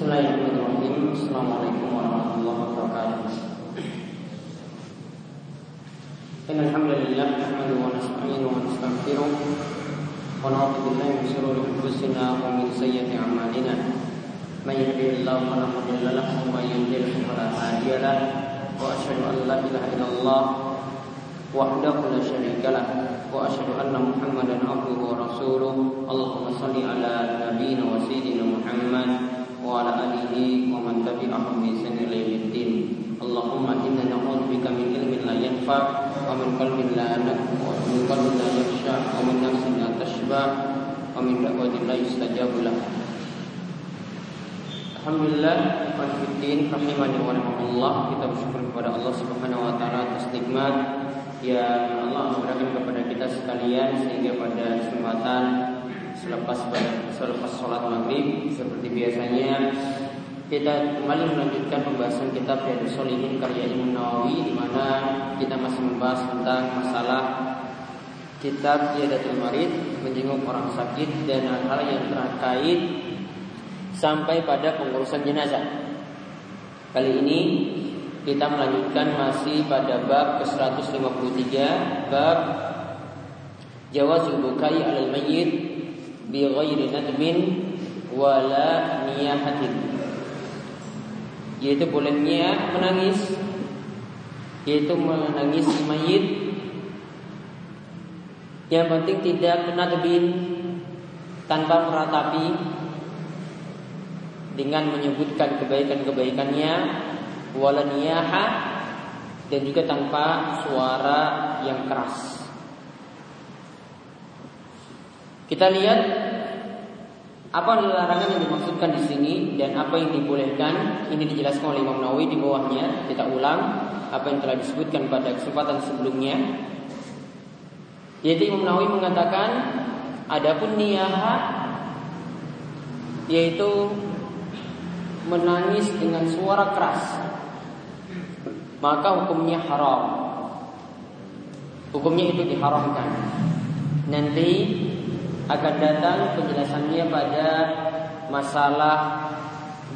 Bismillahirrahmanirrahim. Assalamualaikum warahmatullahi wabarakatuh. Innalhamdulillah Nahmadu wa nasta'inu wa nastaghfiruh. Wa na'udhu billahi min syururi anfusina wa min sayyiati a'malina. Man yahdihillahu fala mudilla lahu wa man yudlil fala hadiya lahu. Wa asyhadu an la ilaha illallah wahdahu la syarika lah wa asyhadu anna Muhammadan abduhu wa rasuluh. Allahumma salli Allahumma inna na'udzu bika min ilmin la yanfa wa min qalbin la nafu wa min qalbin la yakhsha wa min nafsin la tashba wa min da'watin la yustajabu lah. Alhamdulillah Alhamdulillah Kita bersyukur kepada Allah subhanahu wa ta'ala Atas nikmat yang Allah memberikan kepada kita sekalian sehingga pada kesempatan selepas selepas sholat maghrib seperti biasanya kita kembali melanjutkan pembahasan kitab Riyadhus Shalihin karya Imam Nawawi di mana kita masih membahas tentang masalah kitab Yadatul Marid menjenguk orang sakit dan hal-hal yang terkait sampai pada pengurusan jenazah. Kali ini kita melanjutkan masih pada bab ke-153 Bab Jawazul bukai alal mayyit Bi ghairi nadmin Wala niyahatin Yaitu bolehnya menangis Yaitu menangis mayit Yang penting tidak nadbin Tanpa meratapi Dengan menyebutkan kebaikan-kebaikannya wala niyaha dan juga tanpa suara yang keras. Kita lihat apa larangan yang dimaksudkan di sini dan apa yang dibolehkan ini dijelaskan oleh Imam Nawawi di bawahnya. Kita ulang apa yang telah disebutkan pada kesempatan sebelumnya. Yaitu Imam Nawawi mengatakan adapun niyaha yaitu menangis dengan suara keras maka hukumnya haram. Hukumnya itu diharamkan. Nanti akan datang penjelasannya pada masalah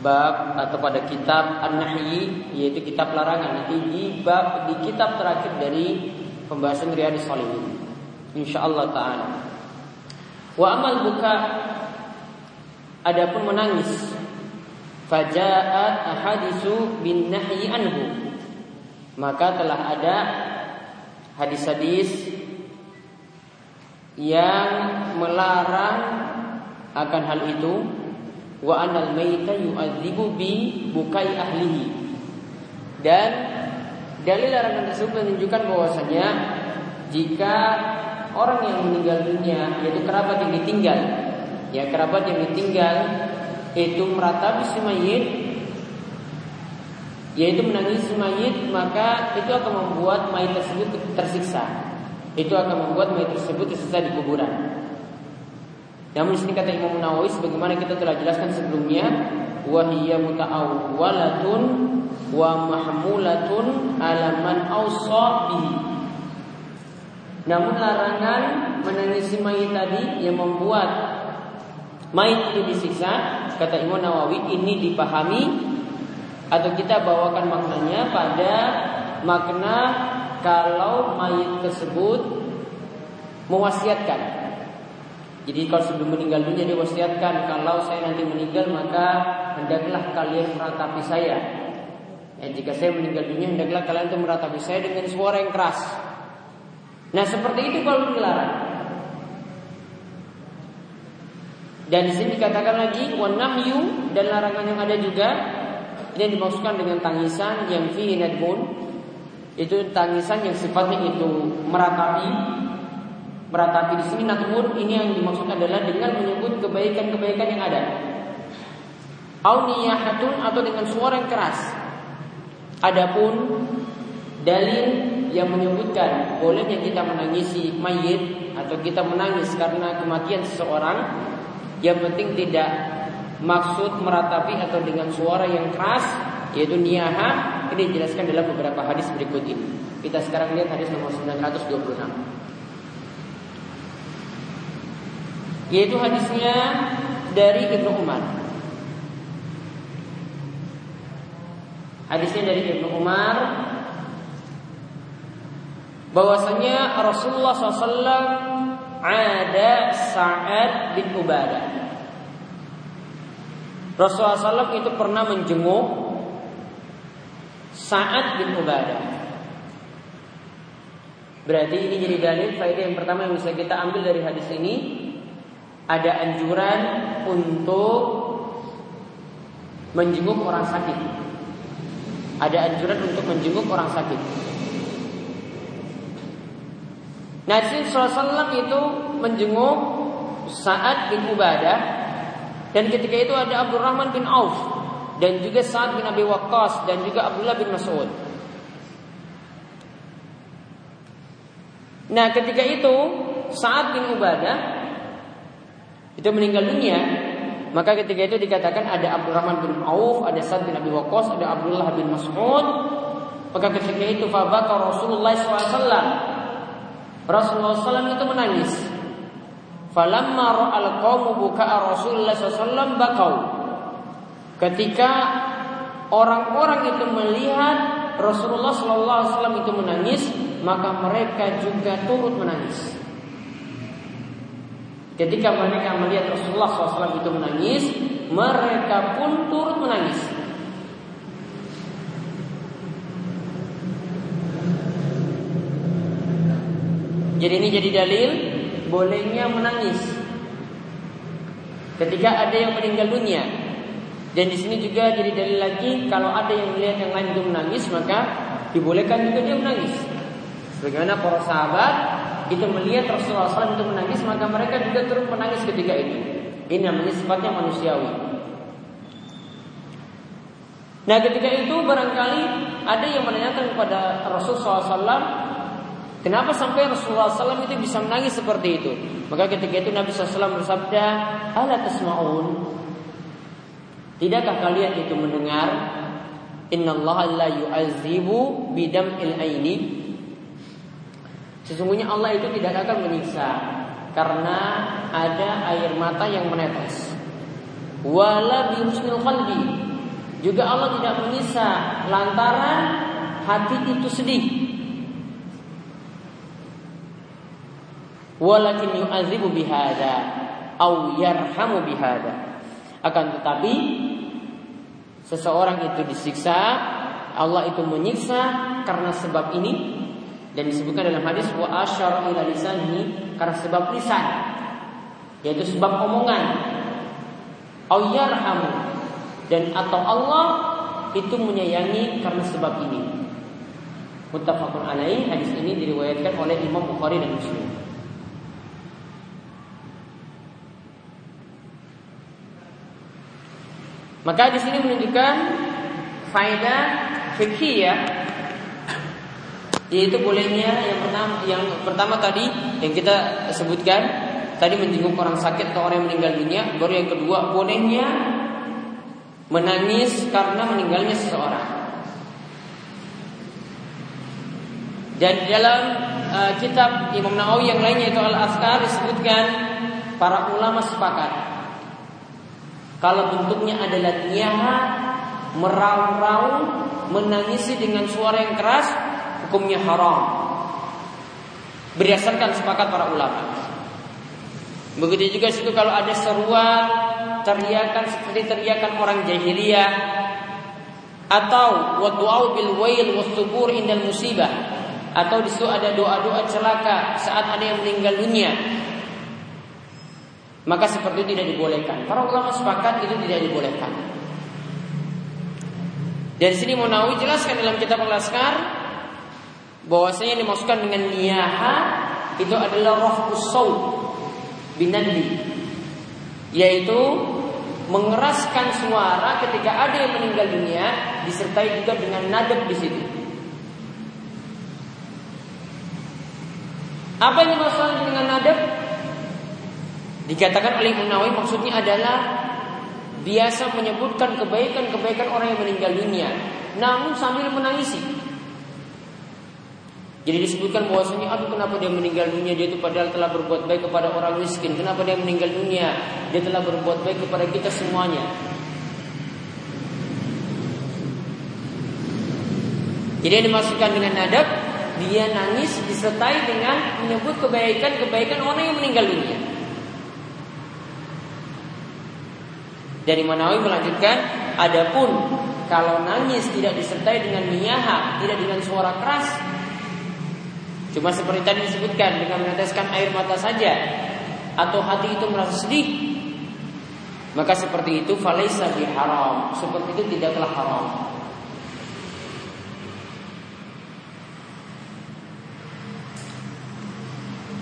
bab atau pada kitab An-Nahyi yaitu kitab larangan nanti di bab di kitab terakhir dari pembahasan Riyadhus Shalihin. Insyaallah taala. Wa amal buka adapun menangis fajaat ahadisu bin nahyi anhu maka telah ada hadis-hadis yang melarang akan hal itu wa anal maita yu'adzibu bi bukai ahlihi dan dalil larangan tersebut menunjukkan bahwasanya jika orang yang meninggal dunia yaitu kerabat yang ditinggal ya kerabat yang ditinggal itu meratapi si mayit yaitu menangis mayit maka itu akan membuat mayit tersebut tersiksa. Itu akan membuat mayit tersebut tersiksa di kuburan. Namun sini kata Imam Nawawi sebagaimana kita telah jelaskan sebelumnya, wahiyya muta'awwalatun wa mahmulatun ala man. Namun larangan menangisi mayit tadi yang membuat mayit itu disiksa, kata Imam Nawawi ini dipahami atau kita bawakan maknanya pada makna kalau mayit tersebut mewasiatkan. Jadi kalau sebelum meninggal dunia dia wasiatkan kalau saya nanti meninggal maka hendaklah kalian meratapi saya. Ya, jika saya meninggal dunia hendaklah kalian itu meratapi saya dengan suara yang keras. Nah seperti itu kalau dilarang. Dan di sini dikatakan lagi wanamyu dan larangan yang ada juga ini dimaksudkan dengan tangisan yang fi nadbun itu tangisan yang sifatnya itu meratapi meratapi di sini nadbun ini yang dimaksudkan adalah dengan menyebut kebaikan-kebaikan yang ada. Auniyahatun atau dengan suara yang keras. Adapun dalil yang menyebutkan bolehnya kita menangisi mayit atau kita menangis karena kematian seseorang yang penting tidak maksud meratapi atau dengan suara yang keras yaitu niyaha ini dijelaskan dalam beberapa hadis berikut ini. Kita sekarang lihat hadis nomor 926. Yaitu hadisnya dari Ibnu Umar. Hadisnya dari Ibnu Umar bahwasanya Rasulullah SAW ada Sa'ad bin Ubadah. Rasulullah SAW itu pernah menjenguk Sa'ad bin Ubadah. Berarti ini jadi dalil faedah yang pertama yang bisa kita ambil dari hadis ini ada anjuran untuk menjenguk orang sakit. Ada anjuran untuk menjenguk orang sakit. Nabi SAW itu menjenguk Sa'ad bin Ubadah dan ketika itu ada Abdurrahman bin Auf dan juga Sa'ad bin Abi Waqqas dan juga Abdullah bin Mas'ud. Nah, ketika itu Sa'ad bin Ubadah itu meninggal dunia, maka ketika itu dikatakan ada Abdurrahman bin Auf, ada Sa'ad bin Abi Waqqas, ada Abdullah bin Mas'ud. Maka ketika itu fabaka Rasulullah SAW Rasulullah SAW itu menangis. Falamma ra'al qawmu buka'a Rasulullah SAW bakau. Ketika orang-orang itu melihat Rasulullah SAW itu menangis, maka mereka juga turut menangis. Ketika mereka melihat Rasulullah SAW itu menangis, mereka pun turut menangis. Jadi ini jadi dalil bolehnya menangis ketika ada yang meninggal dunia. Dan di sini juga jadi dalil lagi kalau ada yang melihat yang lain itu menangis maka dibolehkan juga dia menangis. Bagaimana para sahabat itu melihat Rasulullah SAW itu menangis maka mereka juga turut menangis ketika itu. Ini namanya sifatnya manusiawi. Nah ketika itu barangkali ada yang menanyakan kepada Rasulullah SAW Kenapa sampai Rasulullah SAW itu bisa menangis seperti itu? Maka ketika itu Nabi SAW bersabda, Ala tasma'un. Tidakkah kalian itu mendengar? Inna Allah la yu'azibu bidam il aini. Sesungguhnya Allah itu tidak akan menyiksa karena ada air mata yang menetes. Wala bihusnil qalbi. Juga Allah tidak menyiksa lantaran hati itu sedih. walakin yu'adzibu bihada au yarhamu bihada. Akan tetapi seseorang itu disiksa, Allah itu menyiksa karena sebab ini dan disebutkan dalam hadis wa asyara ila lisanihi karena sebab lisan yaitu sebab omongan au dan atau Allah itu menyayangi karena sebab ini. Muttafaqun alaih hadis ini diriwayatkan oleh Imam Bukhari dan Muslim. Maka di sini menunjukkan faedah fikih ya. Yaitu bolehnya yang pertama yang pertama tadi yang kita sebutkan. Tadi menjenguk orang sakit atau orang yang meninggal dunia. Baru yang kedua bolehnya menangis karena meninggalnya seseorang. Dan dalam uh, kitab Imam Nawawi yang lainnya itu Al Azkar disebutkan para ulama sepakat kalau bentuknya adalah niyaha, meraung-raung, menangisi dengan suara yang keras, hukumnya haram. Berdasarkan sepakat para ulama. Begitu juga situ kalau ada seruan, teriakan seperti teriakan orang jahiliyah atau wadu'au bil wail wasubur indal musibah atau di situ ada doa-doa celaka saat ada yang meninggal dunia maka seperti itu tidak dibolehkan. Para ulama sepakat itu tidak dibolehkan. Dari sini Munawi jelaskan dalam kitab Al-Askar bahwasanya dimaksudkan dengan niyaha itu adalah roh saut binandi yaitu mengeraskan suara ketika ada yang meninggal dunia disertai juga dengan nadab di situ. Apa yang dimaksudkan dengan nadab? Dikatakan oleh Imam Nawawi maksudnya adalah biasa menyebutkan kebaikan-kebaikan orang yang meninggal dunia, namun sambil menangisi. Jadi disebutkan bahwasanya aduh kenapa dia meninggal dunia dia itu padahal telah berbuat baik kepada orang miskin. Kenapa dia meninggal dunia? Dia telah berbuat baik kepada kita semuanya. Jadi yang dimaksudkan dengan nadab dia nangis disertai dengan menyebut kebaikan-kebaikan orang yang meninggal dunia. Dari Manawi melanjutkan, adapun kalau nangis tidak disertai dengan niyaha, tidak dengan suara keras, cuma seperti tadi disebutkan dengan meneteskan air mata saja, atau hati itu merasa sedih, maka seperti itu falaisa haram, seperti itu tidaklah haram.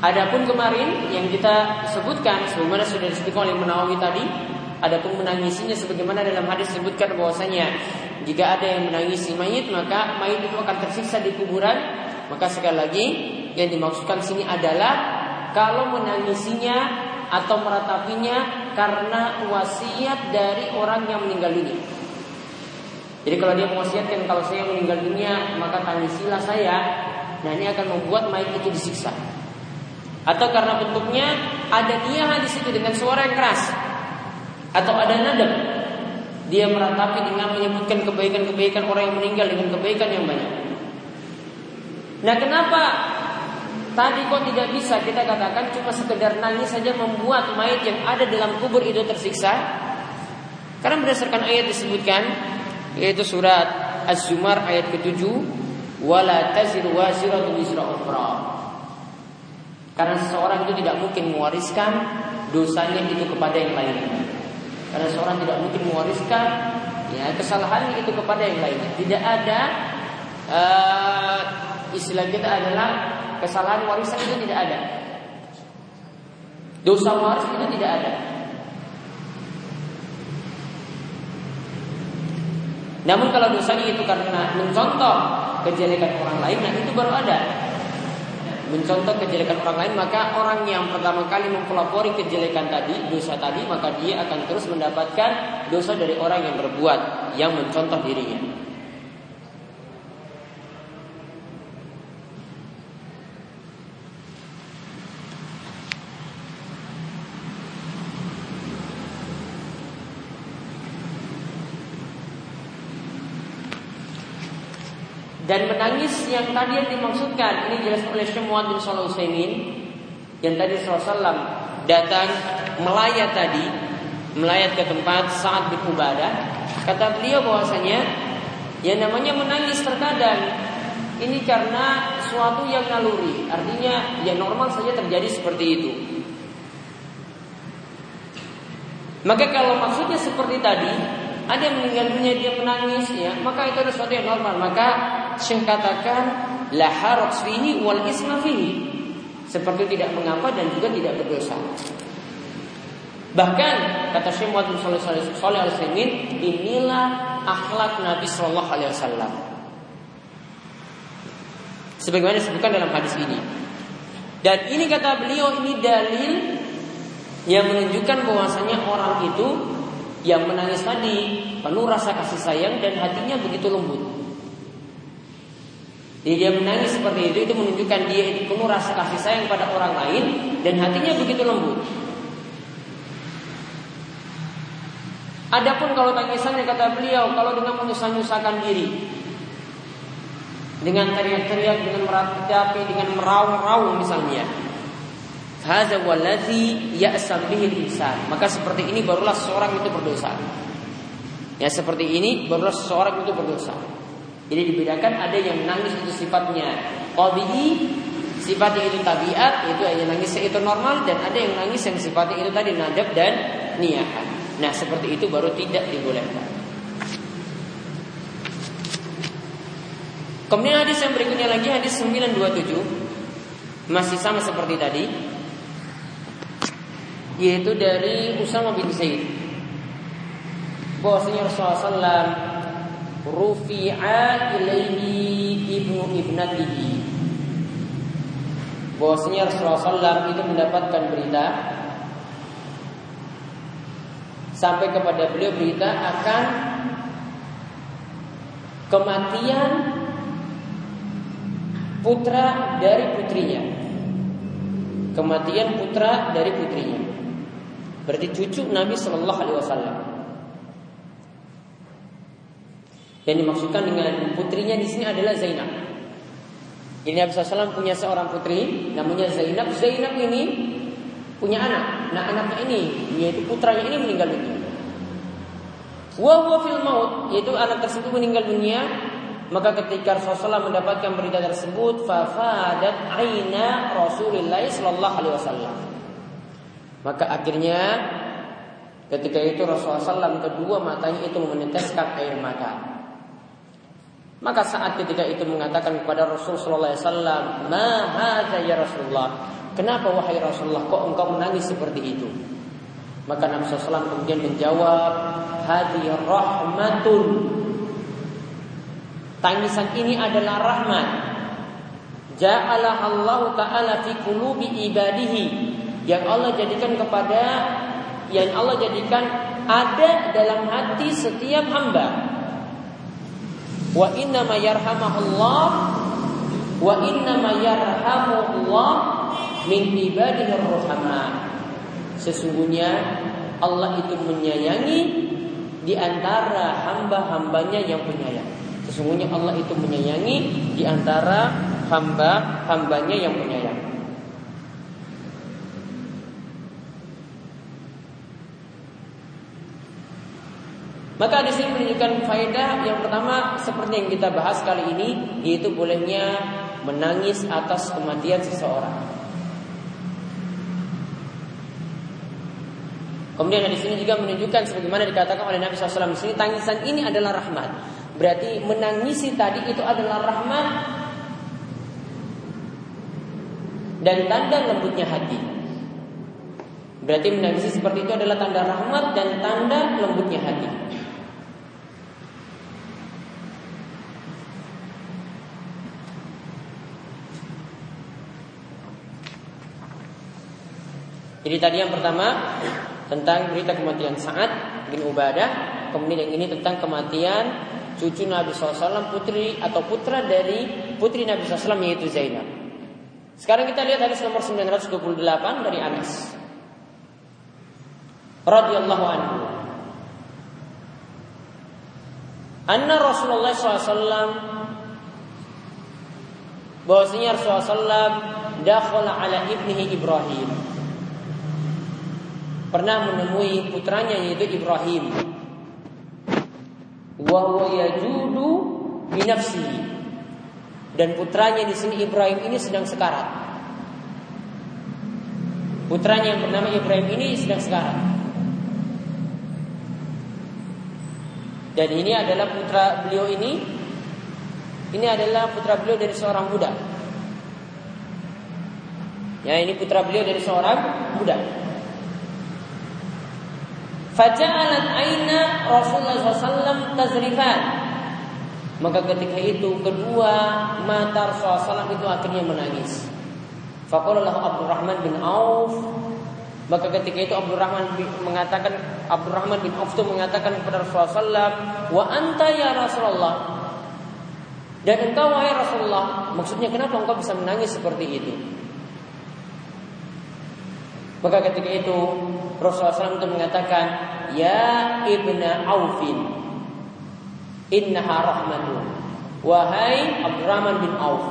Adapun kemarin yang kita sebutkan sebagaimana sudah disebutkan oleh Menawi tadi Adapun menangisinya sebagaimana dalam hadis disebutkan bahwasanya jika ada yang menangisi mayit maka mayit itu akan tersiksa di kuburan. Maka sekali lagi yang dimaksudkan sini adalah kalau menangisinya atau meratapinya karena wasiat dari orang yang meninggal dunia. Jadi kalau dia mewasiatkan kalau saya meninggal dunia maka tangisilah saya. Nah ini akan membuat mayit itu disiksa. Atau karena bentuknya ada dia di situ dengan suara yang keras atau ada nadab dia meratapi dengan menyebutkan kebaikan-kebaikan orang yang meninggal dengan kebaikan yang banyak. Nah, kenapa tadi kok tidak bisa kita katakan cuma sekedar nangis saja membuat mayat yang ada dalam kubur itu tersiksa? Karena berdasarkan ayat disebutkan yaitu surat Az-Zumar ayat ke-7 wala taziru waziratu wizra. Karena seseorang itu tidak mungkin mewariskan dosanya itu kepada yang lainnya. Karena seorang tidak mungkin mewariskan ya kesalahan itu kepada yang lainnya. Tidak ada uh, istilah kita adalah kesalahan warisan itu tidak ada. Dosa waris itu tidak ada. Namun kalau dosanya itu karena mencontoh kejelekan orang lain, nah itu baru ada mencontoh kejelekan orang lain maka orang yang pertama kali mempelopori kejelekan tadi dosa tadi maka dia akan terus mendapatkan dosa dari orang yang berbuat yang mencontoh dirinya. Dan menangis yang tadi yang dimaksudkan ini jelas oleh Muhammad bin Shalih Utsaimin yang tadi Rasulullah datang melayat tadi melayat ke tempat saat bin Ubadah kata beliau bahwasanya yang namanya menangis terkadang ini karena suatu yang naluri artinya ya normal saja terjadi seperti itu. Maka kalau maksudnya seperti tadi ada yang meninggal dunia dia menangis ya maka itu adalah sesuatu yang normal maka Syekh katakan la haraj fihi wal isma fihi. Seperti tidak mengapa dan juga tidak berdosa. Bahkan kata Syekh Muhammad Shalih al inilah akhlak Nabi Shallallahu alaihi wasallam. Sebagaimana disebutkan dalam hadis ini. Dan ini kata beliau ini dalil yang menunjukkan bahwasanya orang itu yang menangis tadi penuh rasa kasih sayang dan hatinya begitu lembut. Jadi dia menangis seperti itu itu menunjukkan dia itu penuh rasa kasih sayang pada orang lain dan hatinya begitu lembut. Adapun kalau tangisannya kata beliau kalau dengan menyusah-nyusahkan diri dengan teriak-teriak, dengan meratapi, dengan meraung-raung misalnya. Hadza wallazi ya'sam bihi insan. Maka seperti ini barulah seorang itu berdosa. Ya seperti ini barulah seorang itu berdosa. Jadi dibedakan ada yang nangis itu sifatnya qabi'i, sifatnya itu tabiat, itu yang nangisnya itu normal dan ada yang nangis yang sifatnya itu tadi nadab dan niyahan. Nah, seperti itu baru tidak dibolehkan. Kemudian hadis yang berikutnya lagi hadis 927 masih sama seperti tadi yaitu dari Usama bin Zaid bahwasanya Rasulullah SAW rufi'a ilaihi ibnu ibnatihi. Bahwasanya Rasulullah SAW itu mendapatkan berita sampai kepada beliau berita akan kematian putra dari putrinya. Kematian putra dari putrinya. Berarti cucu Nabi Shallallahu Alaihi Wasallam Yang dimaksudkan dengan putrinya di sini adalah Zainab. Ini Nabi SAW punya seorang putri namanya Zainab. Zainab ini punya anak. Nah anaknya ini yaitu putranya ini meninggal dunia. Wa fil maut yaitu anak tersebut meninggal dunia maka ketika Rasulullah mendapatkan berita tersebut fafadat aina Rasulullah sallallahu alaihi wasallam. Maka akhirnya ketika itu Rasulullah SAW kedua matanya itu meneteskan air mata. Maka saat ketika itu mengatakan kepada Rasul Sallallahu Alaihi Wasallam, "Ma ya Rasulullah?" Kenapa wahai Rasulullah kok engkau menangis seperti itu? Maka Nabi SAW kemudian menjawab, "Hadi rahmatun." Tangisan ini adalah rahmat. Ja'alah Allah Ta'ala fi qulubi ibadihi yang Allah jadikan kepada yang Allah jadikan ada dalam hati setiap hamba. Wa inna ma yarhamahullah wa inna ma yarhamullah min ibadihi rahama. Sesungguhnya Allah itu menyayangi di antara hamba-hambanya yang penyayang. Sesungguhnya Allah itu menyayangi di antara hamba-hambanya yang penyayang. Maka di sini menunjukkan faedah yang pertama seperti yang kita bahas kali ini yaitu bolehnya menangis atas kematian seseorang. Kemudian di sini juga menunjukkan sebagaimana dikatakan oleh Nabi SAW di sini tangisan ini adalah rahmat. Berarti menangisi tadi itu adalah rahmat dan tanda lembutnya hati. Berarti menangisi seperti itu adalah tanda rahmat dan tanda lembutnya hati. Jadi tadi yang pertama tentang berita kematian Sa'ad bin Ubadah, kemudian yang ini tentang kematian cucu Nabi SAW putri atau putra dari putri Nabi SAW yaitu Zainab. Sekarang kita lihat hadis nomor 928 dari Anas. Radhiyallahu anhu. Anna Rasulullah SAW bahwasanya Rasulullah SAW dakhala ala ibnihi Ibrahim pernah menemui putranya yaitu Ibrahim. Wa yajudu. Dan putranya di sini Ibrahim ini sedang sekarat. Putranya yang bernama Ibrahim ini sedang sekarat. Dan ini adalah putra beliau ini ini adalah putra beliau dari seorang budak. Ya, ini putra beliau dari seorang budak. Faja'alat aina Rasulullah SAW tazrifan. Maka ketika itu kedua mata Rasulullah SAW itu akhirnya menangis. Faqalallahu Abdurrahman bin Auf maka ketika itu Abdurrahman bin, mengatakan Abdurrahman bin Auf itu mengatakan kepada Rasulullah SAW, wa anta ya Rasulullah. Dan engkau wahai Rasulullah, maksudnya kenapa engkau bisa menangis seperti itu? Maka ketika itu Rasulullah SAW itu mengatakan, Ya ibna Aufin, innaha rahmatun. Wahai Abdurrahman bin Auf,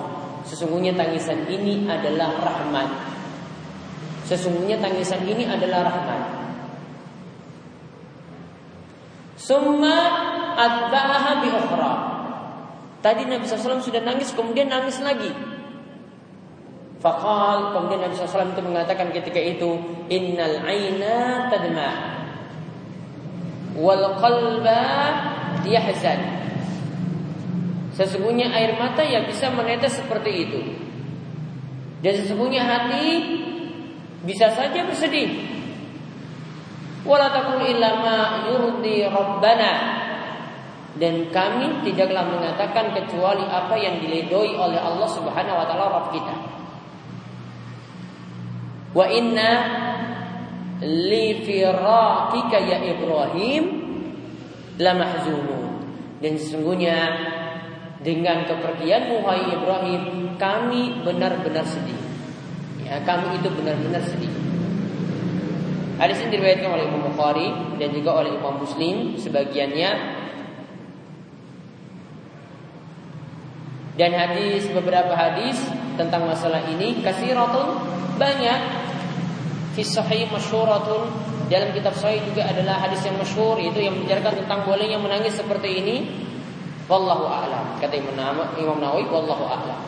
sesungguhnya tangisan ini adalah rahmat. Sesungguhnya tangisan ini adalah rahmat. Summa atba'aha bi. Tadi Nabi SAW sudah nangis, kemudian nangis lagi. Fakal kemudian Nabi SAW itu mengatakan ketika itu Innal aina tadma Wal qalba yahzan Sesungguhnya air mata ya bisa menetes seperti itu. Dan sesungguhnya hati Bisa saja bersedih. Walatakul ilama yurdi rabbana. Dan kami tidaklah mengatakan kecuali apa yang diledoi oleh Allah Subhanahu wa taala Rabb kita. Wa inna li firaqika ya Ibrahim la mahzunun. Dan sesungguhnya dengan kepergianmu wahai Ibrahim kami benar-benar sedih. Ya, kami itu benar-benar sedih. Hadis ini diriwayatkan oleh Imam Bukhari dan juga oleh Imam Muslim sebagiannya Dan hadis beberapa hadis tentang masalah ini kasiratun banyak fi sahih masyhuratun. Dalam kitab sahih juga adalah hadis yang masyhur yaitu yang menjelaskan tentang bolehnya menangis seperti ini. Wallahu a'lam. Kata Imam Nawawi wallahu a'lam.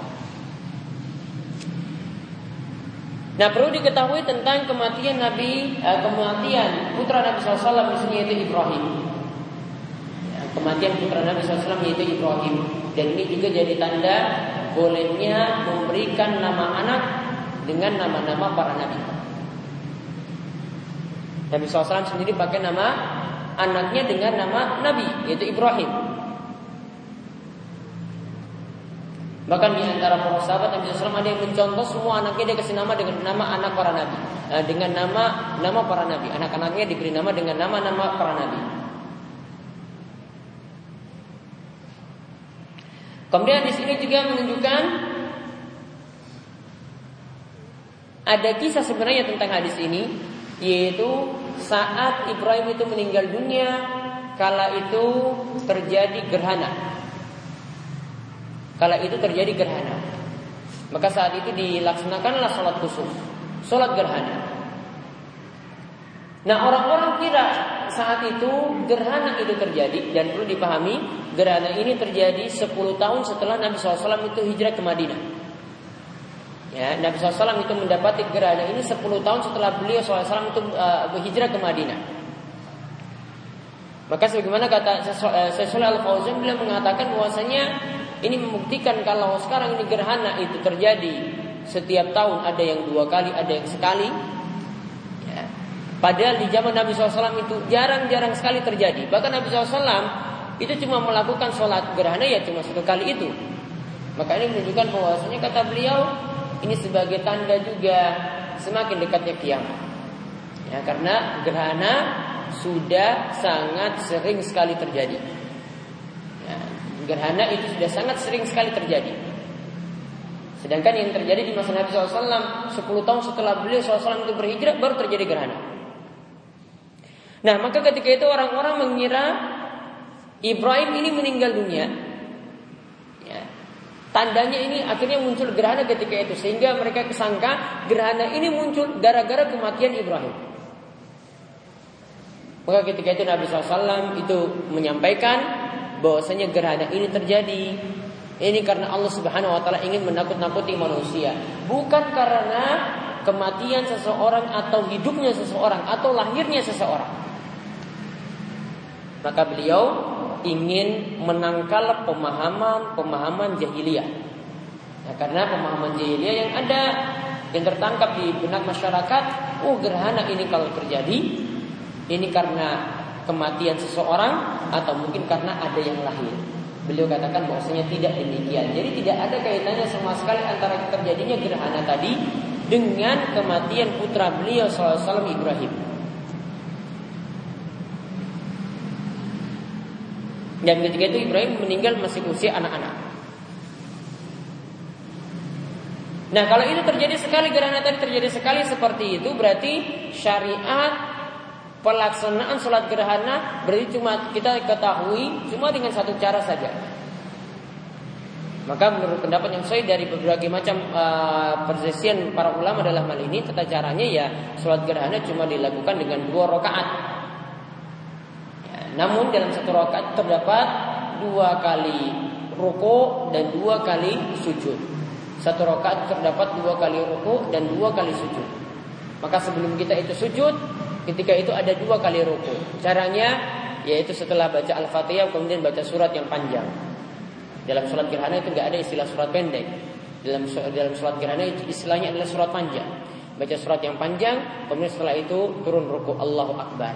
Nah perlu diketahui tentang kematian Nabi eh, kematian putra Nabi SAW di sini yaitu Ibrahim. Ya, kematian putra Nabi SAW yaitu Ibrahim. Dan ini juga jadi tanda bolehnya memberikan nama anak dengan nama-nama para nabi. Nabi SAW sendiri pakai nama anaknya dengan nama Nabi yaitu Ibrahim. Bahkan di antara para sahabat Nabi SAW ada yang mencontoh semua anaknya dia kasih nama dengan nama anak para nabi, eh, dengan nama nama para nabi. Anak-anaknya diberi nama dengan nama-nama para nabi. Kemudian di sini juga menunjukkan ada kisah sebenarnya tentang hadis ini, yaitu saat Ibrahim itu meninggal dunia, kala itu terjadi gerhana. Kala itu terjadi gerhana. Maka saat itu dilaksanakanlah sholat khusus, sholat gerhana. Nah orang-orang kira saat itu gerhana itu terjadi dan perlu dipahami gerhana ini terjadi 10 tahun setelah Nabi SAW itu hijrah ke Madinah. Ya, Nabi SAW itu mendapati gerhana ini 10 tahun setelah beliau SAW itu uh, berhijrah ke Madinah. Maka sebagaimana kata Syaikhul Al Fauzan beliau mengatakan bahwasanya ini membuktikan kalau sekarang ini gerhana itu terjadi setiap tahun ada yang dua kali, ada yang sekali. Ya. Padahal di zaman Nabi SAW itu jarang-jarang sekali terjadi. Bahkan Nabi SAW itu cuma melakukan sholat gerhana ya cuma satu kali itu. Maka ini menunjukkan bahwasanya kata beliau ini sebagai tanda juga semakin dekatnya kiamat. Ya, karena gerhana sudah sangat sering sekali terjadi gerhana itu sudah sangat sering sekali terjadi. Sedangkan yang terjadi di masa Nabi SAW 10 tahun setelah beliau SAW itu berhijrah baru terjadi gerhana. Nah maka ketika itu orang-orang mengira Ibrahim ini meninggal dunia. Ya. Tandanya ini akhirnya muncul gerhana ketika itu sehingga mereka kesangka gerhana ini muncul gara-gara kematian Ibrahim. Maka ketika itu Nabi SAW itu menyampaikan bahwasanya gerhana ini terjadi ini karena Allah Subhanahu wa taala ingin menakut-nakuti manusia, bukan karena kematian seseorang atau hidupnya seseorang atau lahirnya seseorang. Maka beliau ingin menangkal pemahaman-pemahaman jahiliyah. Nah, karena pemahaman jahiliyah yang ada yang tertangkap di benak masyarakat, oh gerhana ini kalau terjadi ini karena kematian seseorang atau mungkin karena ada yang lahir. Beliau katakan bahwasanya tidak demikian. Jadi tidak ada kaitannya sama sekali antara terjadinya gerhana tadi dengan kematian putra beliau SAW Ibrahim. Dan ketika itu Ibrahim meninggal masih usia anak-anak. Nah kalau itu terjadi sekali gerhana tadi terjadi sekali seperti itu berarti syariat pelaksanaan sholat gerhana berarti cuma kita ketahui cuma dengan satu cara saja. Maka menurut pendapat yang saya dari berbagai macam uh, para ulama dalam hal ini tata caranya ya sholat gerhana cuma dilakukan dengan dua rakaat. Namun dalam satu rakaat terdapat dua kali ruko dan dua kali sujud. Satu rakaat terdapat dua kali ruko dan dua kali sujud. Maka sebelum kita itu sujud Ketika itu ada dua kali ruku. Caranya yaitu setelah baca Al-Fatihah kemudian baca surat yang panjang. Dalam surat gerhana itu nggak ada istilah surat pendek. Dalam dalam surat gerhana istilahnya adalah surat panjang. Baca surat yang panjang, kemudian setelah itu turun ruku Allahu Akbar.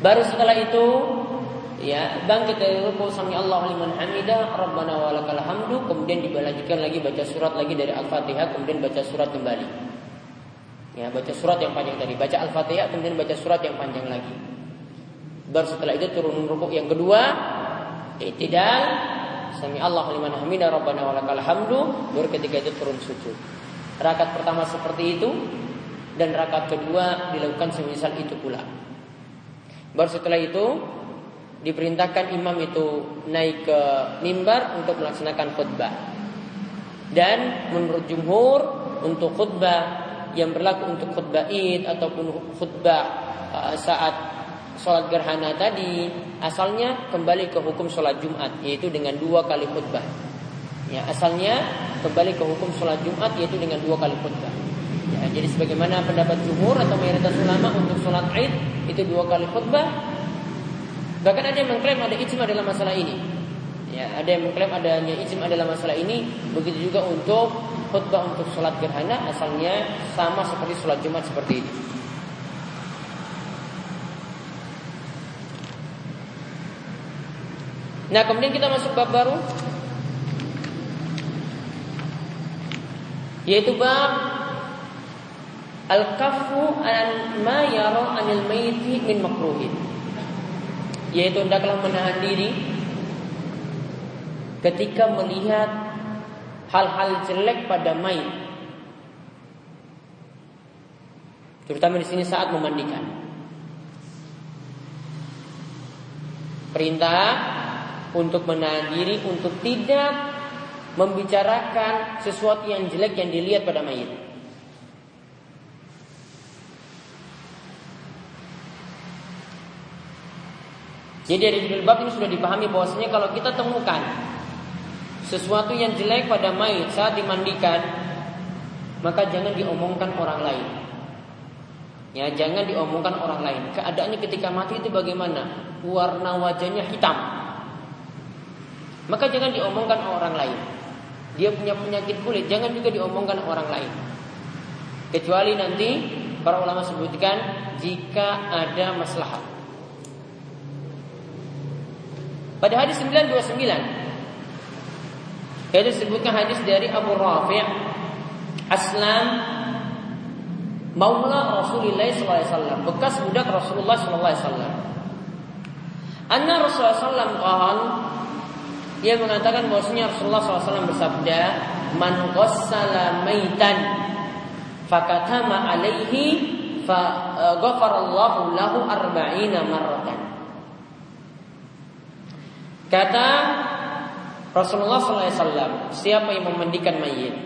Baru setelah itu ya bangkit dari ruku sami Allah liman hamida rabbana walakal hamdu kemudian dilanjutkan lagi baca surat lagi dari Al-Fatihah kemudian baca surat kembali. Ya, baca surat yang panjang tadi, baca Al-Fatihah kemudian baca surat yang panjang lagi. Baru setelah itu turun rukuk yang kedua, i'tidal, sami Allah liman hamida rabbana walakal hamdu, baru ketika itu turun sujud. Rakaat pertama seperti itu dan rakaat kedua dilakukan semisal itu pula. Baru setelah itu diperintahkan imam itu naik ke mimbar untuk melaksanakan khutbah. Dan menurut jumhur untuk khutbah yang berlaku untuk khutbah Id ataupun khutbah uh, saat sholat gerhana tadi asalnya kembali ke hukum sholat Jumat yaitu dengan dua kali khutbah. Ya, asalnya kembali ke hukum sholat Jumat yaitu dengan dua kali khutbah. Jadi sebagaimana pendapat jumhur atau mayoritas ulama untuk sholat Id itu dua kali khutbah Bahkan ada yang mengklaim ada ijma dalam masalah ini. Ya, ada yang mengklaim adanya ijma dalam masalah ini. Begitu juga untuk khutbah untuk sholat gerhana asalnya sama seperti sholat Jumat seperti itu. Nah, kemudian kita masuk bab baru yaitu bab al-kafu an ma yara anil mayyiti min makruhin yaitu hendaklah menahan diri ketika melihat hal-hal jelek pada mayit. Terutama di sini saat memandikan. Perintah untuk menahan diri untuk tidak membicarakan sesuatu yang jelek yang dilihat pada mayit. Jadi dari judul bab ini sudah dipahami bahwasanya kalau kita temukan sesuatu yang jelek pada mayit saat dimandikan, maka jangan diomongkan orang lain. Ya, jangan diomongkan orang lain. Keadaannya ketika mati itu bagaimana? Warna wajahnya hitam. Maka jangan diomongkan orang lain. Dia punya penyakit kulit, jangan juga diomongkan orang lain. Kecuali nanti para ulama sebutkan jika ada maslahat. Pada hadis 929 yaitu disebutkan hadis dari Abu Rafi' Aslam Maula Rasulullah SAW Bekas budak Rasulullah SAW Anna Rasulullah SAW qal Dia mengatakan bahwasanya Rasulullah SAW bersabda Man ghassala maitan Fakatama alaihi Fa ghafarallahu lahu arba'ina marratan Kata Rasulullah SAW, siapa yang memandikan mayit,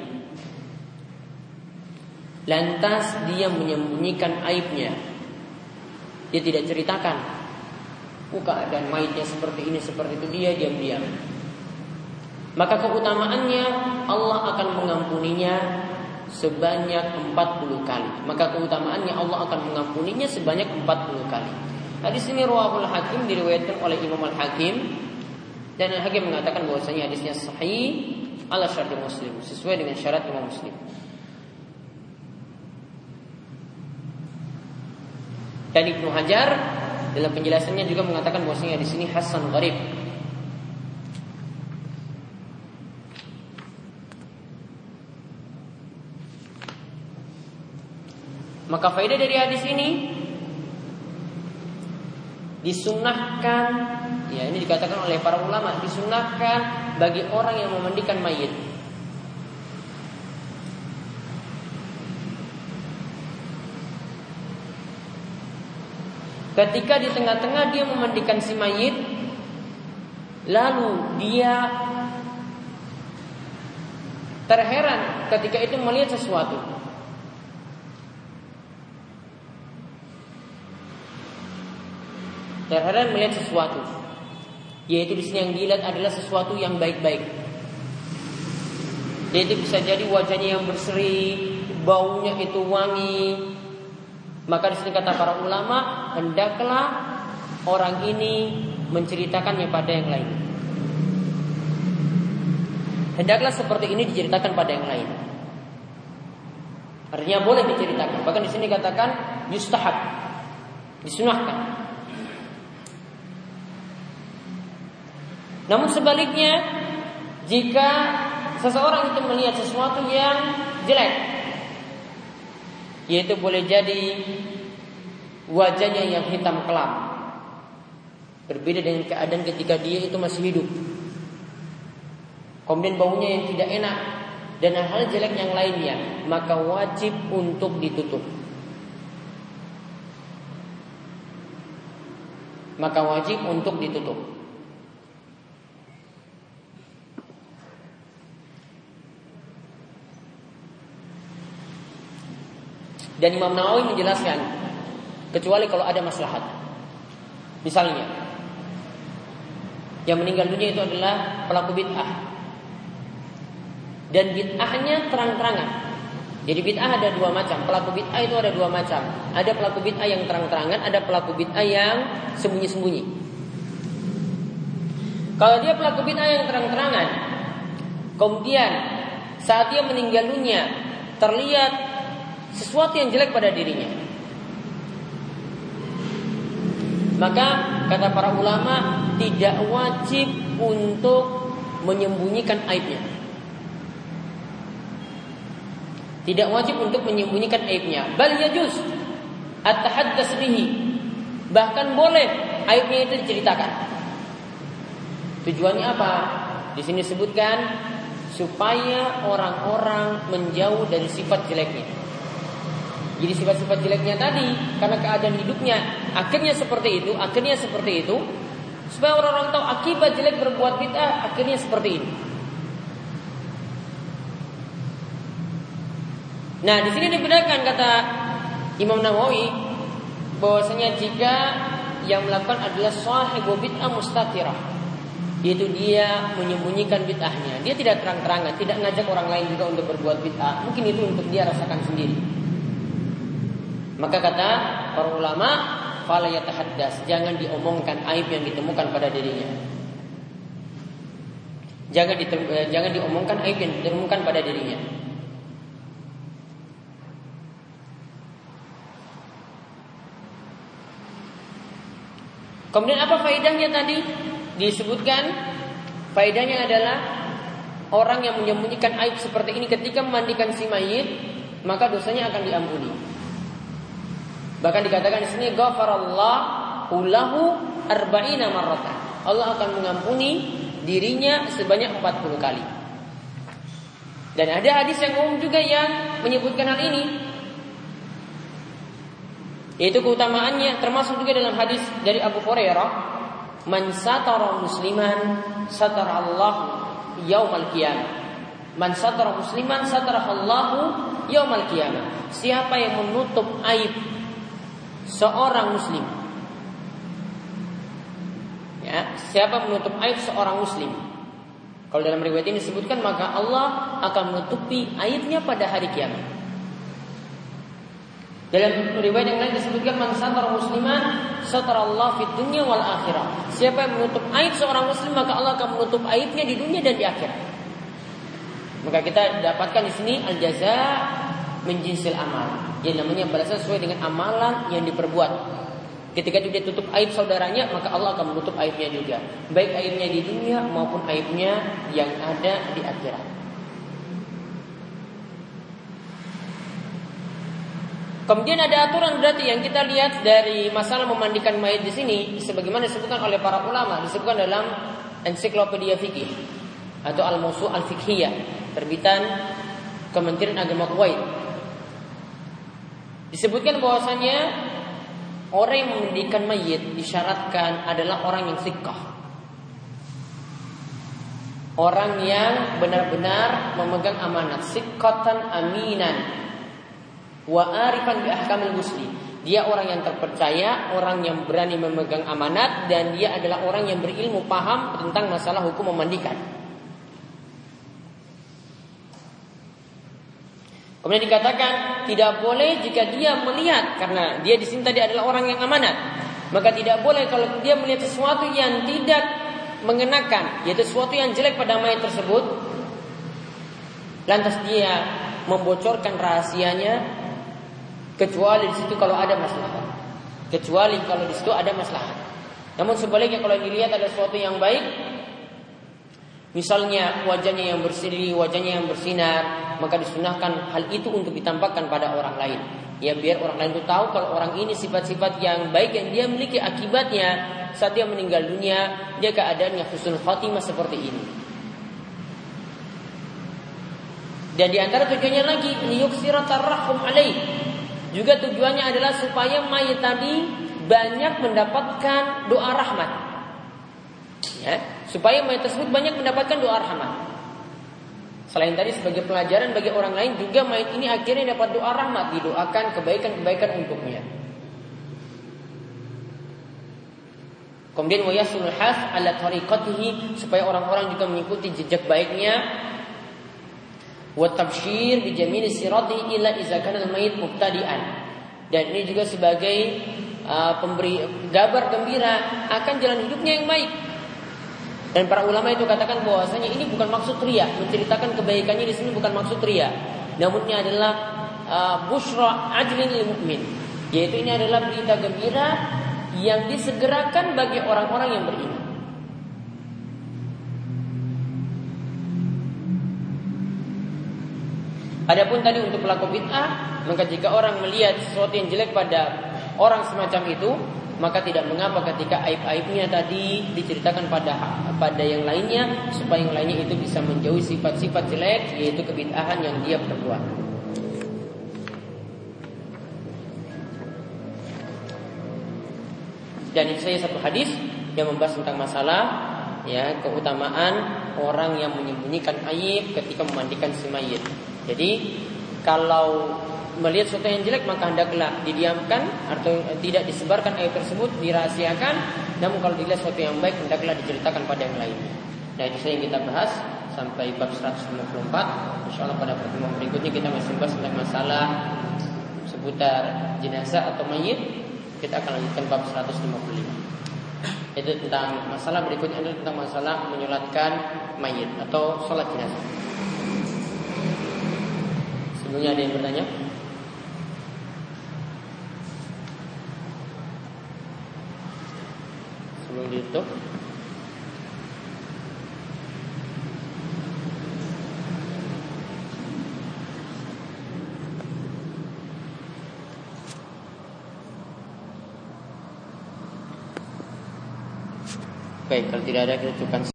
lantas dia menyembunyikan aibnya, dia tidak ceritakan, oh dan mayitnya seperti ini seperti itu dia diam-diam. Maka keutamaannya Allah akan mengampuninya sebanyak 40 kali. Maka keutamaannya Allah akan mengampuninya sebanyak 40 kali. Hadis ini Ruahul Hakim diriwayatkan oleh Imam Al Hakim dan Al-Hakim mengatakan bahwasanya hadisnya sahih ala syarat Muslim, sesuai dengan syarat Imam Muslim. Dan Ibnu Hajar dalam penjelasannya juga mengatakan bahwasanya di sini hasan gharib. Maka faedah dari hadis ini disunahkan ya ini dikatakan oleh para ulama disunahkan bagi orang yang memandikan mayit Ketika di tengah-tengah dia memandikan si mayit Lalu dia Terheran ketika itu melihat sesuatu terheran melihat sesuatu. Yaitu di sini yang dilihat adalah sesuatu yang baik-baik. Yaitu bisa jadi wajahnya yang berseri, baunya itu wangi. Maka di sini kata para ulama, hendaklah orang ini menceritakannya pada yang lain. Hendaklah seperti ini diceritakan pada yang lain. Artinya boleh diceritakan. Bahkan di sini katakan yustahab, disunahkan. Namun sebaliknya, jika seseorang itu melihat sesuatu yang jelek, yaitu boleh jadi wajahnya yang hitam kelam, berbeda dengan keadaan ketika dia itu masih hidup. Kemudian baunya yang tidak enak dan hal-hal jelek yang lainnya, maka wajib untuk ditutup. maka wajib untuk ditutup. Dan Imam Nawawi menjelaskan kecuali kalau ada maslahat. Misalnya, yang meninggal dunia itu adalah pelaku bid'ah. Dan bid'ahnya terang-terangan. Jadi bid'ah ada dua macam. Pelaku bid'ah itu ada dua macam. Ada pelaku bid'ah yang terang-terangan, ada pelaku bid'ah yang sembunyi-sembunyi. Kalau dia pelaku bid'ah yang terang-terangan, kemudian saat dia meninggal dunia terlihat sesuatu yang jelek pada dirinya. Maka kata para ulama tidak wajib untuk menyembunyikan aibnya. Tidak wajib untuk menyembunyikan aibnya. Bal yajuz at-tahaddas bihi. Bahkan boleh aibnya itu diceritakan. Tujuannya apa? Di sini sebutkan supaya orang-orang menjauh dari sifat jeleknya. Jadi sifat-sifat jeleknya tadi karena keadaan hidupnya akhirnya seperti itu, akhirnya seperti itu supaya orang-orang tahu akibat jelek berbuat bid'ah akhirnya seperti ini. Nah, di sini dibedakan kata Imam Nawawi bahwasanya jika yang melakukan adalah sahibu bid'ah mustatirah yaitu dia menyembunyikan bid'ahnya. Dia tidak terang-terangan, tidak ngajak orang lain juga untuk berbuat bid'ah. Mungkin itu untuk dia rasakan sendiri. Maka kata para ulama, fala yatahaddas, jangan diomongkan aib yang ditemukan pada dirinya. Jangan ditem, eh, jangan diomongkan aib yang ditemukan pada dirinya. Kemudian apa faedahnya tadi? Disebutkan faedahnya adalah orang yang menyembunyikan aib seperti ini ketika memandikan si mayit, maka dosanya akan diampuni. Bahkan dikatakan di sini ghafarallahu lahu arba'ina marratan. Allah akan mengampuni dirinya sebanyak 40 kali. Dan ada hadis yang umum juga yang menyebutkan hal ini. Yaitu keutamaannya termasuk juga dalam hadis dari Abu Hurairah, "Man satara musliman satara Allah yaumal qiyamah." Man satara musliman satara Allah yaumal qiyamah. Siapa yang menutup aib seorang muslim. Ya, siapa menutup aib seorang muslim? Kalau dalam riwayat ini disebutkan maka Allah akan menutupi aibnya pada hari kiamat. Dalam riwayat yang lain disebutkan man satara musliman satara Allah fid dunya wal akhirah. Siapa yang menutup aib seorang muslim maka Allah akan menutup aibnya di dunia dan di akhirat. Maka kita dapatkan di sini al jaza menjinsil amal yang namanya balasan sesuai dengan amalan yang diperbuat. Ketika dia tutup aib saudaranya, maka Allah akan menutup aibnya juga. Baik aibnya di dunia maupun aibnya yang ada di akhirat. Kemudian ada aturan berarti yang kita lihat dari masalah memandikan mayat di sini sebagaimana disebutkan oleh para ulama disebutkan dalam ensiklopedia fikih atau Al-Musu Al-Fiqhiyah terbitan Kementerian Agama Kuwait Disebutkan bahwasanya orang yang memandikan mayit disyaratkan adalah orang yang sikah. Orang yang benar-benar memegang amanat, sikatan aminan wa arifan bi ahkamil muslim. Dia orang yang terpercaya, orang yang berani memegang amanat dan dia adalah orang yang berilmu paham tentang masalah hukum memandikan. Kemudian dikatakan tidak boleh jika dia melihat karena dia di sini tadi adalah orang yang amanat. Maka tidak boleh kalau dia melihat sesuatu yang tidak mengenakan, yaitu sesuatu yang jelek pada mayat tersebut, lantas dia membocorkan rahasianya kecuali di situ kalau ada masalah. Kecuali kalau di situ ada masalah. Namun sebaliknya kalau dilihat ada sesuatu yang baik, misalnya wajahnya yang berseri, wajahnya yang bersinar, maka disunahkan hal itu untuk ditampakkan pada orang lain. Ya biar orang lain itu tahu kalau orang ini sifat-sifat yang baik yang dia miliki akibatnya saat dia meninggal dunia dia keadaannya husnul khatimah seperti ini. Dan di antara tujuannya lagi liyuksira tarahum alaih. Juga tujuannya adalah supaya mayat tadi banyak mendapatkan doa rahmat. Ya, supaya mayat tersebut banyak mendapatkan doa rahmat. Selain tadi sebagai pelajaran bagi orang lain juga mayat ini akhirnya dapat doa rahmat, didoakan kebaikan-kebaikan untuknya. Kemudian wayasul has ala tariqatihi supaya orang-orang juga mengikuti jejak baiknya wa tabsyir bi jamil sirati illa idza kana al-mayit mubtadi'an. Dan ini juga sebagai uh, pemberi kabar gembira akan jalan hidupnya yang baik. Dan para ulama itu katakan bahwasanya ini bukan maksud ria, menceritakan kebaikannya di sini bukan maksud ria. Namun ini adalah uh, bushra ajlin lil mukmin. Yaitu ini adalah berita gembira yang disegerakan bagi orang-orang yang beriman. Adapun tadi untuk pelaku bid'ah, maka jika orang melihat sesuatu yang jelek pada orang semacam itu, maka tidak mengapa ketika aib-aibnya tadi diceritakan pada pada yang lainnya supaya yang lainnya itu bisa menjauhi sifat-sifat jelek yaitu kebid'ahan yang dia perbuat. Dan itu saja satu hadis yang membahas tentang masalah ya keutamaan orang yang menyembunyikan aib ketika memandikan si mayit. Jadi kalau melihat sesuatu yang jelek maka hendaklah didiamkan atau tidak disebarkan aib tersebut dirahasiakan. Namun kalau dilihat sesuatu yang baik hendaklah diceritakan pada yang lainnya. Nah itu yang kita bahas sampai bab 154. Insya Allah pada pertemuan berikutnya kita masih bahas tentang masalah seputar jenazah atau mayit kita akan lanjutkan bab 155. Itu tentang masalah berikutnya adalah tentang masalah menyulatkan mayit atau sholat jenazah. Sebelumnya ada yang bertanya? Sebelum ditutup. Baik, kalau tidak ada kita cukupkan